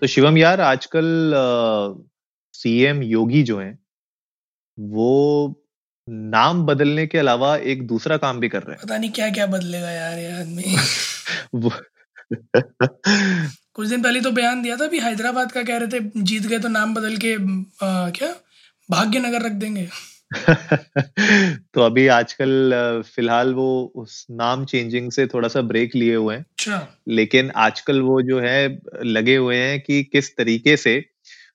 तो शिवम यार आजकल सीएम योगी जो हैं वो नाम बदलने के अलावा एक दूसरा काम भी कर रहे हैं। पता नहीं क्या क्या बदलेगा यार ये आदमी कुछ दिन पहले तो बयान दिया था भी हैदराबाद का कह रहे थे जीत गए तो नाम बदल के आ, क्या? भाग्यनगर रख देंगे। तो अभी आजकल फ़िलहाल वो उस नाम चेंजिंग से थोड़ा सा ब्रेक लिए हुए हैं। अच्छा। लेकिन आजकल वो जो है लगे हुए हैं कि किस तरीके से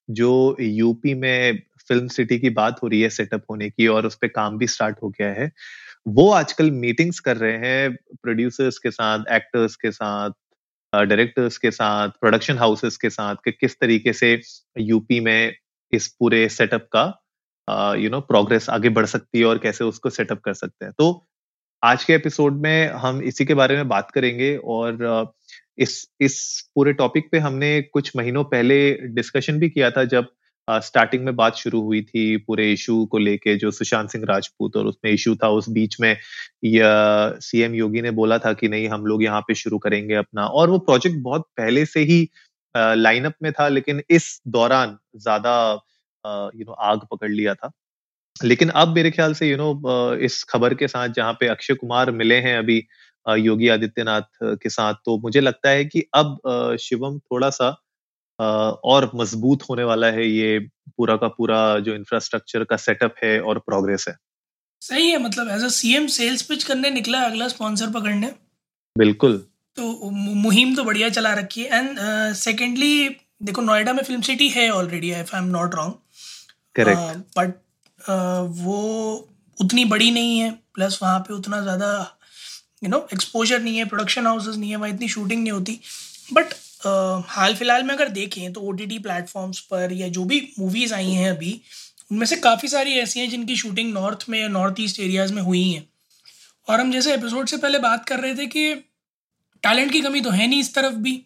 जो यूपी में फ़िल्म सिटी की बात हो रही है सेटअप होने की और उस पे काम भी स्टार्ट हो गया है वो आजकल मीटिंग्स कर रहे हैं प्रोड्यूसर्स के साथ एक्टर्स के साथ डायरेक्टर्स के साथ प्रोडक्शन हाउसेस के साथ कि किस तरीके से यूपी में इस पूरे सेटअप का यू नो प्रोग्रेस आगे बढ़ सकती है और कैसे उसको सेटअप कर सकते हैं। तो आज के एपिसोड में हम इसी के बारे में बात करेंगे और इस इस पूरे टॉपिक पे हमने कुछ महीनों पहले डिस्कशन भी किया था जब स्टार्टिंग में बात शुरू हुई थी पूरे इशू को लेके जो सुशांत सिंह राजपूत और उसमें इशू था उस बीच में। सीएम योगी ने बोला था कि नहीं, हम लोग यहाँ पे शुरू करेंगे अपना। और वो प्रोजेक्ट बहुत पहले से ही लाइनअप में था, लेकिन इस दौरान ज़्यादा यू नो आग पकड़ लिया था। लेकिन अब मेरे ख्याल से यू नो इस खबर के साथ जहाँ पे अक्षय कुमार मिले हैं अभी योगी आदित्यनाथ के साथ तो मुझे लगता है कि अब शिवम थोड़ा सा और मज़बूत होने वाला है ये पूरा का पूरा जो इंफ्रास्ट्रक्चर का सेटअप है और प्रोग्रेस है। सही है मतलब as a CM sales pitch करने निकला अगला स्पॉन्सर पकड़ने। बिल्कुल। तो मुहिम तो बढ़िया चला रखी है। एंड सेकेंडली देखो नोएडा में फ़िल्म सिटी है already if I am not wrong but वो उतनी बड़ी नहीं है प्लस वहाँ पे उतना ज़्यादा यू नो एक्सपोजर नहीं है प्रोडक्शन हाउसेस नहीं है, वहाँ इतनी शूटिंग नहीं होती. बट हाल फ़िलहाल में अगर देखें तो ओ टी टी प्लेटफॉर्म्स पर या जो भी मूवीज़ आई हैं अभी, उनमें से काफ़ी सारी ऐसी हैं जिनकी शूटिंग नॉर्थ में या नॉर्थ ईस्ट एरियाज़ में हुई हैं. और हम जैसे एपिसोड से पहले बात कर रहे थे कि टैलेंट की कमी तो है नहीं इस तरफ़ भी.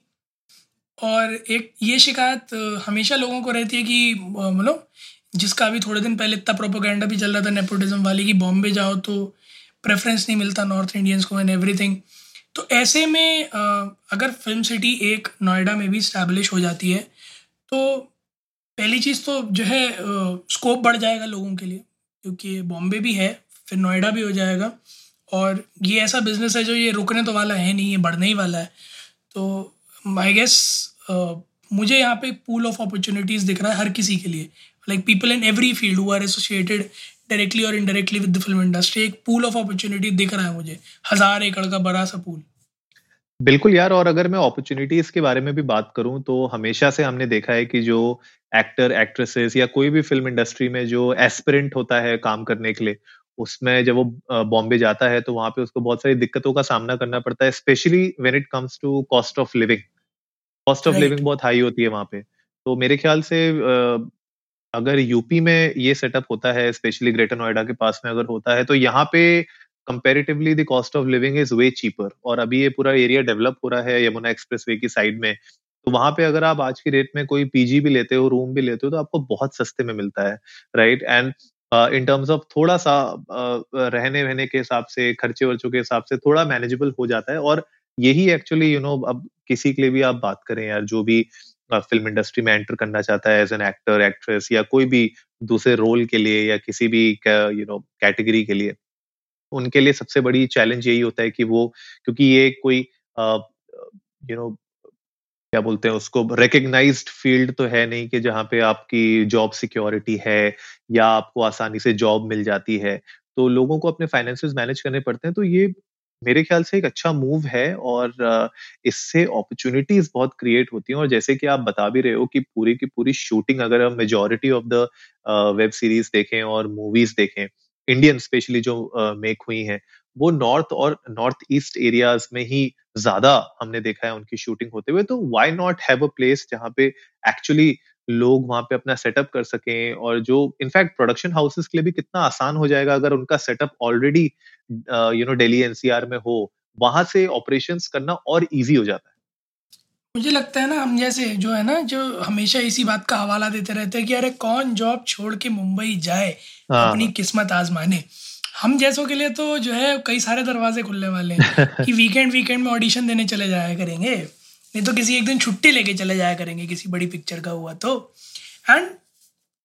और एक ये शिकायत हमेशा लोगों को रहती है कि मतलब जिसका अभी थोड़े दिन पहले इतना प्रोपोगंडा भी चल रहा था नेपोटिज्म वाली कि बॉम्बे जाओ तो प्रेफरेंस नहीं मिलता नॉर्थ इंडियंस को एंड एवरीथिंग तो ऐसे में अगर फ़िल्म सिटी एक नोएडा में भी स्टैब्लिश हो जाती है तो पहली चीज़ तो जो है स्कोप बढ़ जाएगा लोगों के लिए, क्योंकि बॉम्बे भी है, फिर नोएडा भी हो जाएगा, और ये ऐसा बिज़नेस है जो ये रुकने तो वाला है नहीं, ये बढ़ने ही वाला है। तो आई गेस मुझे यहाँ पे पूल ऑफ़ अपॉर्चुनिटीज़ दिख रहा है हर किसी के लिए। Like people in every field who are associated directly और indirectly with the film industry एक पूल ऑफ़ अपॉर्चुनिटी दिख रहा है मुझे। हज़ार एकड़ का बड़ा सा पूल बिल्कुल यार और अगर मैं अपॉर्चुनिटीज़ के बारे में भी बात करूँ तो हमेशा से हमने देखा है कि जो एक्टर एक्ट्रेसेस या कोई भी फ़िल्म इंडस्ट्री में जो एस्पिरेंट होता है काम करने के लिए उसमें जब वो बॉम्बे जाता है तो वहाँ पे उसको बहुत सारी दिक्कतों का सामना करना पड़ता है specially when it comes to cost of living cost of living बहुत हाई होती है वहाँ पे। तो मेरे ख्याल से अगर यूपी में ये सेटअप होता है स्पेशली ग्रेटर नोएडा के पास में अगर होता है तो यहाँ पे comparatively the cost of living is way cheaper और अभी ये पूरा एरिया डेवलप हो रहा है यमुना एक्सप्रेसवे की साइड में तो वहाँ पे अगर आप आज की रेट में कोई पीजी भी लेते हो रूम भी लेते हो तो आपको बहुत सस्ते में मिलता है right and in terms of थोड़ा सा uh, रहने वहने के हिसाब से खर्चे वर्चों के हिसाब से थोड़ा मैनेजेबल हो जाता है। और यही एक्चुअली यू नो अब किसी के लिए भी आप बात करें यार जो भी फ़िल्म इंडस्ट्री में एंटर करना चाहता है एज एन एक्टर एक्ट्रेस या कोई भी दूसरे रोल के लिए या किसी भी यू नो कैटेगरी के लिए। उनके लिए सबसे बड़ी चैलेंज यही होता है कि वो, क्योंकि ये कोई यू नो क्या बोलते हैं उसको रिकग्नाइज्ड फ़ील्ड तो है नहीं कि जहाँ पे आपकी जॉब सिक्योरिटी है या आपको आसानी से जॉब मिल जाती है। तो लोगों को अपने फाइनेंसेस मैनेज करने पड़ते हैं तो ये मेरे ख्याल से एक अच्छा मूव है और इससे अपॉर्चुनिटीज़ बहुत क्रिएट होती हैं। और जैसे कि आप बता भी रहे हो कि पूरी की पूरी शूटिंग अगर हम majority of the web series देखें और मूवीज़ देखें इंडियन स्पेशली जो मेक हुई हैं, वो नॉर्थ और नॉर्थ ईस्ट एरियाज़ में ही ज़्यादा हमने देखा है उनकी शूटिंग होते हुए। तो why not have a place जहाँ पे एक्चुअली लोग वहाँ पे अपना सेटअप कर सकें और जो इनफैक्ट प्रोडक्शन हाउसेस के लिए भी कितना आसान हो जाएगा अगर उनका setup already you know Delhi NCR में हो वहाँ से ऑपरेशंस करना और इजी हो जाता है। मुझे लगता है ना हम जैसे जो है ना जो हमेशा इसी बात का हवाला देते रहते हैं कि अरे कौन जॉब छोड़ के मुंबई जाए हाँ। अपनी किस्मत आजमाने? हम जैसों के लिए तो जो है कई सारे दरवाजे खुलने वाले हैं कि वीकेंड वीकेंड में ऑडिशन देने चले जाया करेंगे। नहीं तो किसी एक दिन छुट्टी लेके चले जाया करेंगे किसी बड़ी पिक्चर का हुआ तो। एंड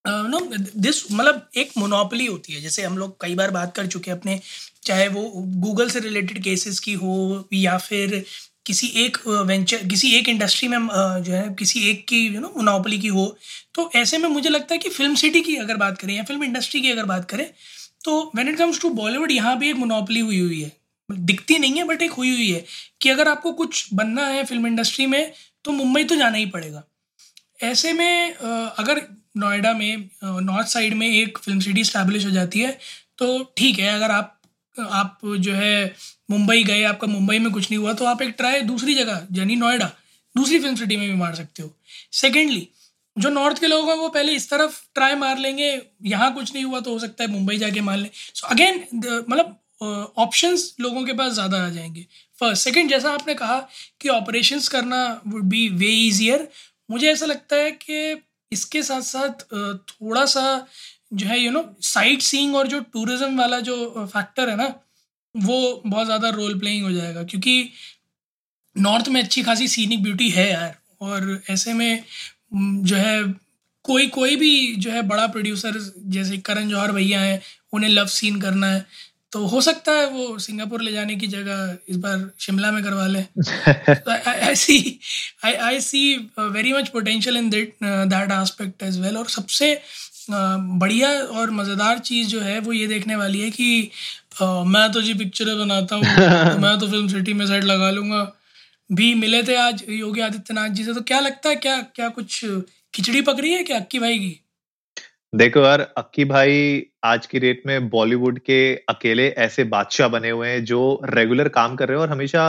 नो दिस मतलब एक मोनोपली होती है। जैसे हम लोग कई बार बात कर चुके हैं अपने, चाहे वो गूगल से रिलेटेड केसेस की हो या फिर किसी एक वेंचर किसी एक इंडस्ट्री में जो है, किसी एक की यू नो मोनोपली की हो। तो ऐसे में मुझे लगता है कि फ़िल्म सिटी की अगर बात करें या फ़िल्म इंडस्ट्री की अगर बात करें तो when it comes to Bollywood यहाँ भी एक मोनोपली हुई हुई है। दिखती नहीं है बट एक हुई हुई है कि अगर आपको कुछ बनना है फ़िल्म इंडस्ट्री में तो मुंबई तो जाना ही पड़ेगा। ऐसे में अगर नोएडा में नॉर्थ साइड में एक फ़िल्म सिटी स्टैब्लिश हो जाती है तो ठीक है, अगर आप आप जो है मुंबई गए, आपका मुंबई में कुछ नहीं हुआ तो आप एक ट्राई दूसरी जगह, यानी नोएडा, दूसरी फ़िल्म सिटी में भी मार सकते हो। सेकेंडली जो नॉर्थ के लोग हैं, वो पहले इस तरफ़ ट्राई मार लेंगे, यहाँ कुछ नहीं हुआ तो हो सकता है मुंबई जाके मार लें। सो अगेन मतलब ऑप्शंस लोगों के पास ज़्यादा आ जाएँगे। फ़र्स्ट सेकंड जैसा आपने कहा कि ऑपरेशंस करना वुड बी वे ईजियर मुझे ऐसा लगता है कि इसके साथ साथ थोड़ा सा जो है यू नो साइट सीइंग और जो टूरिज़्म वाला जो फैक्टर है ना, वो बहुत ज़्यादा रोल प्लेइंग हो जाएगा। क्योंकि नॉर्थ में अच्छी खासी सीनिक ब्यूटी है यार, और ऐसे में जो है कोई कोई भी जो है, बड़ा प्रोड्यूसर जैसे करण जौहर भैया हैं, उन्हें लव सीन करना है। तो हो सकता है वो सिंगापुर ले जाने की जगह इस बार शिमला में करवा लें। I see I I see very much potential in that that aspect as well और सबसे uh, बढ़िया और मज़ेदार चीज़ जो है वो ये देखने वाली है कि uh, मैं तो जी पिक्चरें बनाता हूँ तो मैं तो फ़िल्म सिटी में सेट लगा लूँगा। भी मिले थे आज योगी आदित्यनाथ जी से तो क्या लगता है क्या क्या कुछ खिचड़ी पक रही है क्या अक्की भाई की? देखो यार अक्की भाई आज की डेट में बॉलीवुड के अकेले ऐसे बादशाह बने हुए हैं जो रेगुलर काम कर रहे हैं और हमेशा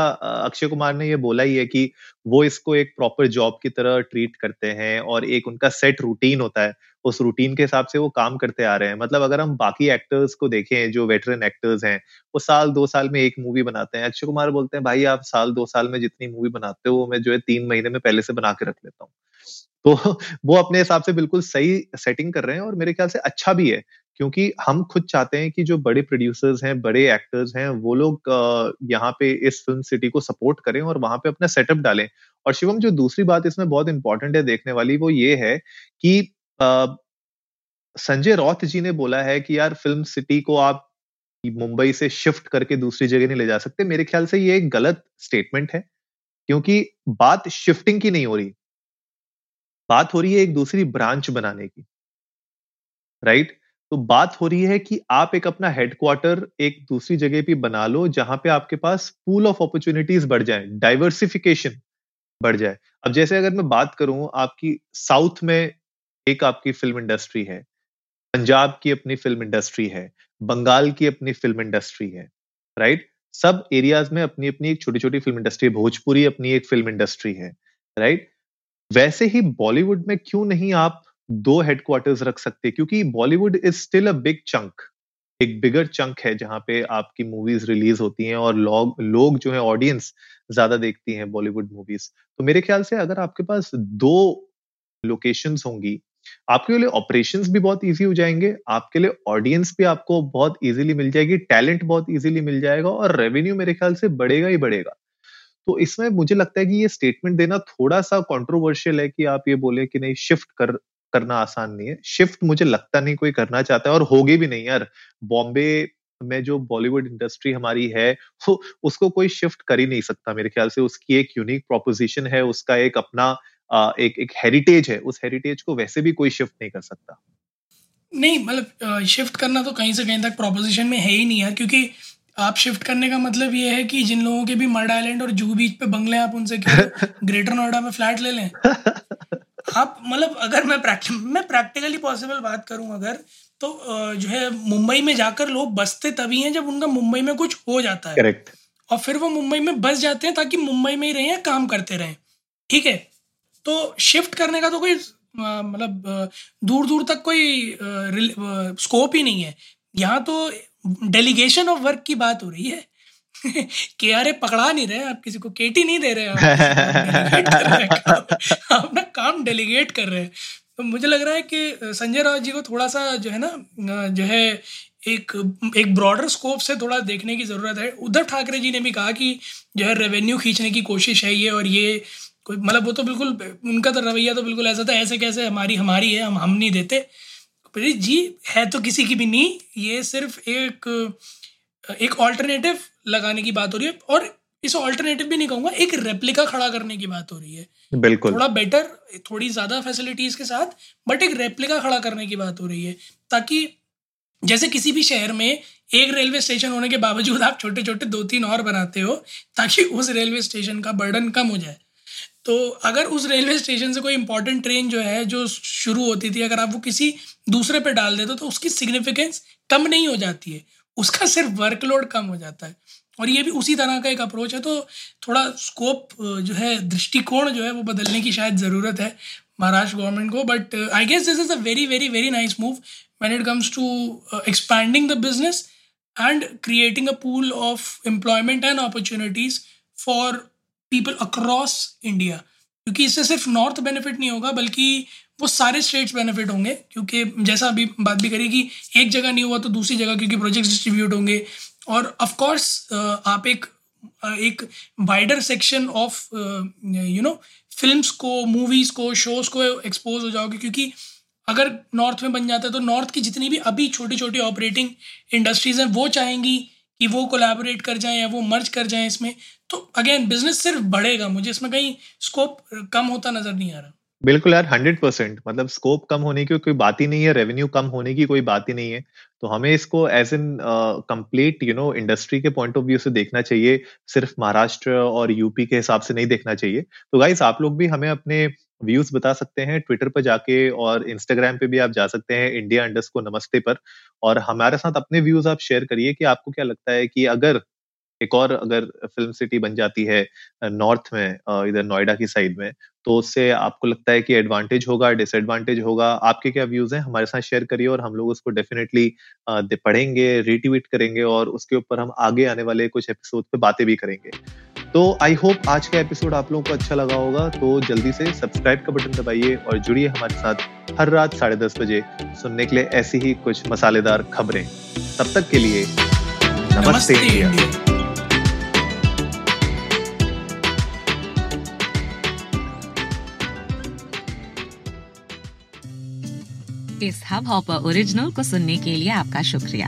अक्षय कुमार ने ये बोला ही है कि वो इसको एक प्रॉपर जॉब की तरह ट्रीट करते हैं और एक उनका सेट रूटीन होता है। उस रूटीन के हिसाब से वो काम करते आ रहे हैं। मतलब अगर हम बाकी एक्टर्स को देखें, जो वेटरन एक्टर्स हैं, वो साल दो साल में एक मूवी बनाते हैं। अक्षय कुमार बोलते हैं, भाई, आप साल दो साल में जितनी मूवी बनाते हो, मैं जो है तीन महीने में पहले से बना के रख लेता हूँ। तो वो अपने हिसाब से बिल्कुल सही सेटिंग कर रहे हैं और मेरे ख्याल से अच्छा भी है। क्योंकि हम खुद चाहते हैं कि जो बड़े प्रोड्यूसर्स हैं, बड़े एक्टर्स हैं, वो लोग यहाँ पे इस फ़िल्म सिटी को सपोर्ट करें और वहाँ पे अपना सेटअप डालें। और शिवम, जो दूसरी बात इसमें बहुत इंपॉर्टेंट है देखने वाली, वो ये है कि संजय रौत जी ने बोला है कि यार फ़िल्म सिटी को आप मुंबई से शिफ्ट करके दूसरी जगह नहीं ले जा सकते। मेरे ख्याल से ये एक गलत स्टेटमेंट है, क्योंकि बात शिफ्टिंग की नहीं हो रही। बात हो रही है एक दूसरी ब्रांच बनाने की। राइट तो बात हो रही है कि आप एक अपना हेडक्वार्टर एक दूसरी जगह पे बना लो जहाँ पे आपके पास पूल ऑफ़ अपॉर्चुनिटीज़ बढ़ जाए डाइवर्सिफिकेशन बढ़ जाए। अब जैसे अगर मैं बात करूँ, आपकी साउथ में एक आपकी फ़िल्म इंडस्ट्री है, पंजाब की अपनी फ़िल्म इंडस्ट्री है, बंगाल की अपनी फ़िल्म इंडस्ट्री है राइट सब एरियाज़ में अपनी अपनी एक छोटी छोटी फ़िल्म इंडस्ट्री है, भोजपुरी अपनी एक फ़िल्म इंडस्ट्री है राइट वैसे ही बॉलीवुड में क्यों नहीं आप दो हेडक्वार्टर्स रख सकते क्योंकि Bollywood is still a big chunk एक बिगर चंक है जहाँ पे आपकी मूवीज़ रिलीज़ होती हैं और लोग लोग जो है ऑडियंस ज़्यादा देखती हैं बॉलीवुड मूवीज़ तो मेरे ख्याल से अगर आपके पास दो लोकेशंस होंगी, आपके लिए ऑपरेशन भी बहुत ईजी हो जाएँगे, आपके लिए ऑडियंस भी आपको बहुत इजीली मिल जाएगी टैलेंट बहुत इजीली मिल जाएगा और रेवेन्यू मेरे ख्याल से बढ़ेगा ही बढ़ेगा। तो इसमें मुझे लगता है कि ये स्टेटमेंट देना थोड़ा सा कंट्रोवर्शियल है कि आप ये बोले कि नहीं शिफ्ट कर करना आसान नहीं है। शिफ्ट मुझे लगता नहीं कोई करना चाहता है और होगी भी नहीं यार। बॉम्बे में जो बॉलीवुड इंडस्ट्री हमारी है वो उसको कोई शिफ्ट कर ही नहीं सकता मेरे ख्याल से। उसकी एक यूनिक प्रोपोजिशन है उसका एक अपना एक एक हेरिटेज है। उस हेरिटेज को वैसे भी कोई शिफ्ट नहीं कर सकता। नहीं मतलब शिफ्ट करना तो कहीं से कहीं तक प्रोपोजिशन में है ही नहीं है क्योंकि आप शिफ्ट करने का मतलब ये है कि जिन लोगों के भी मर्ड आइलैंड और जू बीच पे बंगले आप उनसे ग्रेटर नोएडा में फ्लैट ले लें। आप मतलब अगर मैं प्रैक्टिक मैं प्रैक्टिकली पॉसिबल बात करूँ अगर तो जो है मुंबई में जाकर लोग बसते तभी हैं जब उनका मुंबई में कुछ हो जाता है। करेक्ट और फिर वो मुंबई में बस जाते हैं ताकि मुंबई में ही रहें काम करते रहें। ठीक है? तो शिफ्ट करने का तो कोई मतलब दूर दूर तक कोई स्कोप ही नहीं है। यहाँ तो डेलीगेशन ऑफ़ वर्क की बात हो रही है। के आर ए पकड़ा नहीं रहे, आप किसी को केटी नहीं दे रहे, आप अपना काम डेलीगेट कर रहे हैं। तो मुझे लग रहा है कि संजय राउत जी को थोड़ा सा जो है ना जो है एक एक ब्रॉडर स्कोप से थोड़ा देखने की ज़रूरत है। उद्धव ठाकरे जी ने भी कहा कि जो है रेवेन्यू खींचने की कोशिश है ये और ये कोई मतलब वो तो बिल्कुल, उनका तो रवैया तो बिल्कुल ऐसा था, ऐसे कैसे हमारी हमारी है, हम हम नहीं देते। जी, है तो किसी की भी नहीं, ये सिर्फ़ एक एक ऑल्टरनेटिव लगाने की बात हो रही है और इस ऑल्टरनेटिव भी नहीं कहूँगा एक रेप्लिका खड़ा करने की बात हो रही है। बिल्कुल। थोड़ा बेटर थोड़ी ज़्यादा फैसिलिटीज़ के साथ बट एक रेप्लिका खड़ा करने की बात हो रही है ताकि जैसे किसी भी शहर में एक रेलवे स्टेशन होने के बावजूद आप छोटे छोटे दो तीन और बनाते हो ताकि उस रेलवे स्टेशन का बर्डन कम हो जाए। तो अगर उस रेलवे स्टेशन से कोई इंपॉर्टेंट ट्रेन जो है जो शुरू होती थी अगर आप वो किसी दूसरे पे डाल देते तो उसकी सिग्निफिकेंस कम नहीं हो जाती है। उसका सिर्फ़ वर्कलोड कम हो जाता है। और ये भी उसी तरह का एक अप्रोच है तो थोड़ा स्कोप जो है, दृष्टिकोण जो है, वो बदलने की शायद ज़रूरत है महाराष्ट्र गवर्नमेंट को but I guess this is a very very very nice move when it comes to expanding the business and creating a pool of employment and opportunities for people across India क्योंकि इससे सिर्फ़ north benefit नहीं होगा, बल्कि वो सारे states benefit होंगे, क्योंकि जैसा अभी बात भी करी कि एक जगह नहीं हुआ तो दूसरी जगह, क्योंकि प्रोजेक्ट डिस्ट्रीब्यूट होंगे। और ऑफ़ कोर्स आप एक एक wider section of you know films को मूवीज़ को शोज़ को एक्सपोज हो जाओगे, क्योंकि अगर नॉर्थ में बन जाता है तो नॉर्थ की जितनी भी अभी छोटी छोटी ऑपरेटिंग इंडस्ट्रीज़ हैं, वो चाहेंगी कि वो कोलैबोरेट कर जाएँ या वो मर्ज कर जाएँ इसमें तो अगेन बिज़नेस सिर्फ़ बढ़ेगा, मुझे इसमें कहीं स्कोप कम होता नज़र नहीं आ रहा। बिल्कुल यार हंड्रेड परसेंट मतलब स्कोप कम होने की कोई बात ही नहीं है रेवेन्यू कम होने की कोई बात ही नहीं है। तो हमें इसको as an complete you know industry के पॉइंट ऑफ़ व्यू से देखना चाहिए, सिर्फ़ महाराष्ट्र और यूपी के हिसाब से नहीं देखना चाहिए। तो गाइस आप लोग भी हमें अपने व्यूज़ बता सकते हैं ट्विटर पर जाके और इंस्टाग्राम पे भी आप जा सकते हैं इंडिया अंडर्स को नमस्ते पर। और हमारे साथ अपने व्यूज़ आप शेयर करिए कि आपको क्या लगता है कि अगर एक और अगर फ़िल्म सिटी बन जाती है नॉर्थ में इधर नोएडा की साइड में तो उससे आपको लगता है कि एडवांटेज होगा डिसएडवांटेज होगा? आपके क्या व्यूज़ हैं? हमारे साथ शेयर करिए और हम लोग उसको डेफिनेटली पढ़ेंगे रिट्वीट करेंगे और उसके ऊपर हम आगे आने वाले कुछ एपिसोड पे बातें भी करेंगे। तो आई होप आज का एपिसोड आप लोगों को अच्छा लगा होगा तो जल्दी से सब्सक्राइब का बटन दबाइए और जुड़िए हमारे साथ हर रात साढ़े दस बजे सुनने के लिए ऐसी ही कुछ मसालेदार खबरें। तब तक के लिए नमस्ते, नमस्ते इंडिया, इंडिया। इस हब हॉपर ओरिजिनल को सुनने के लिए आपका शुक्रिया।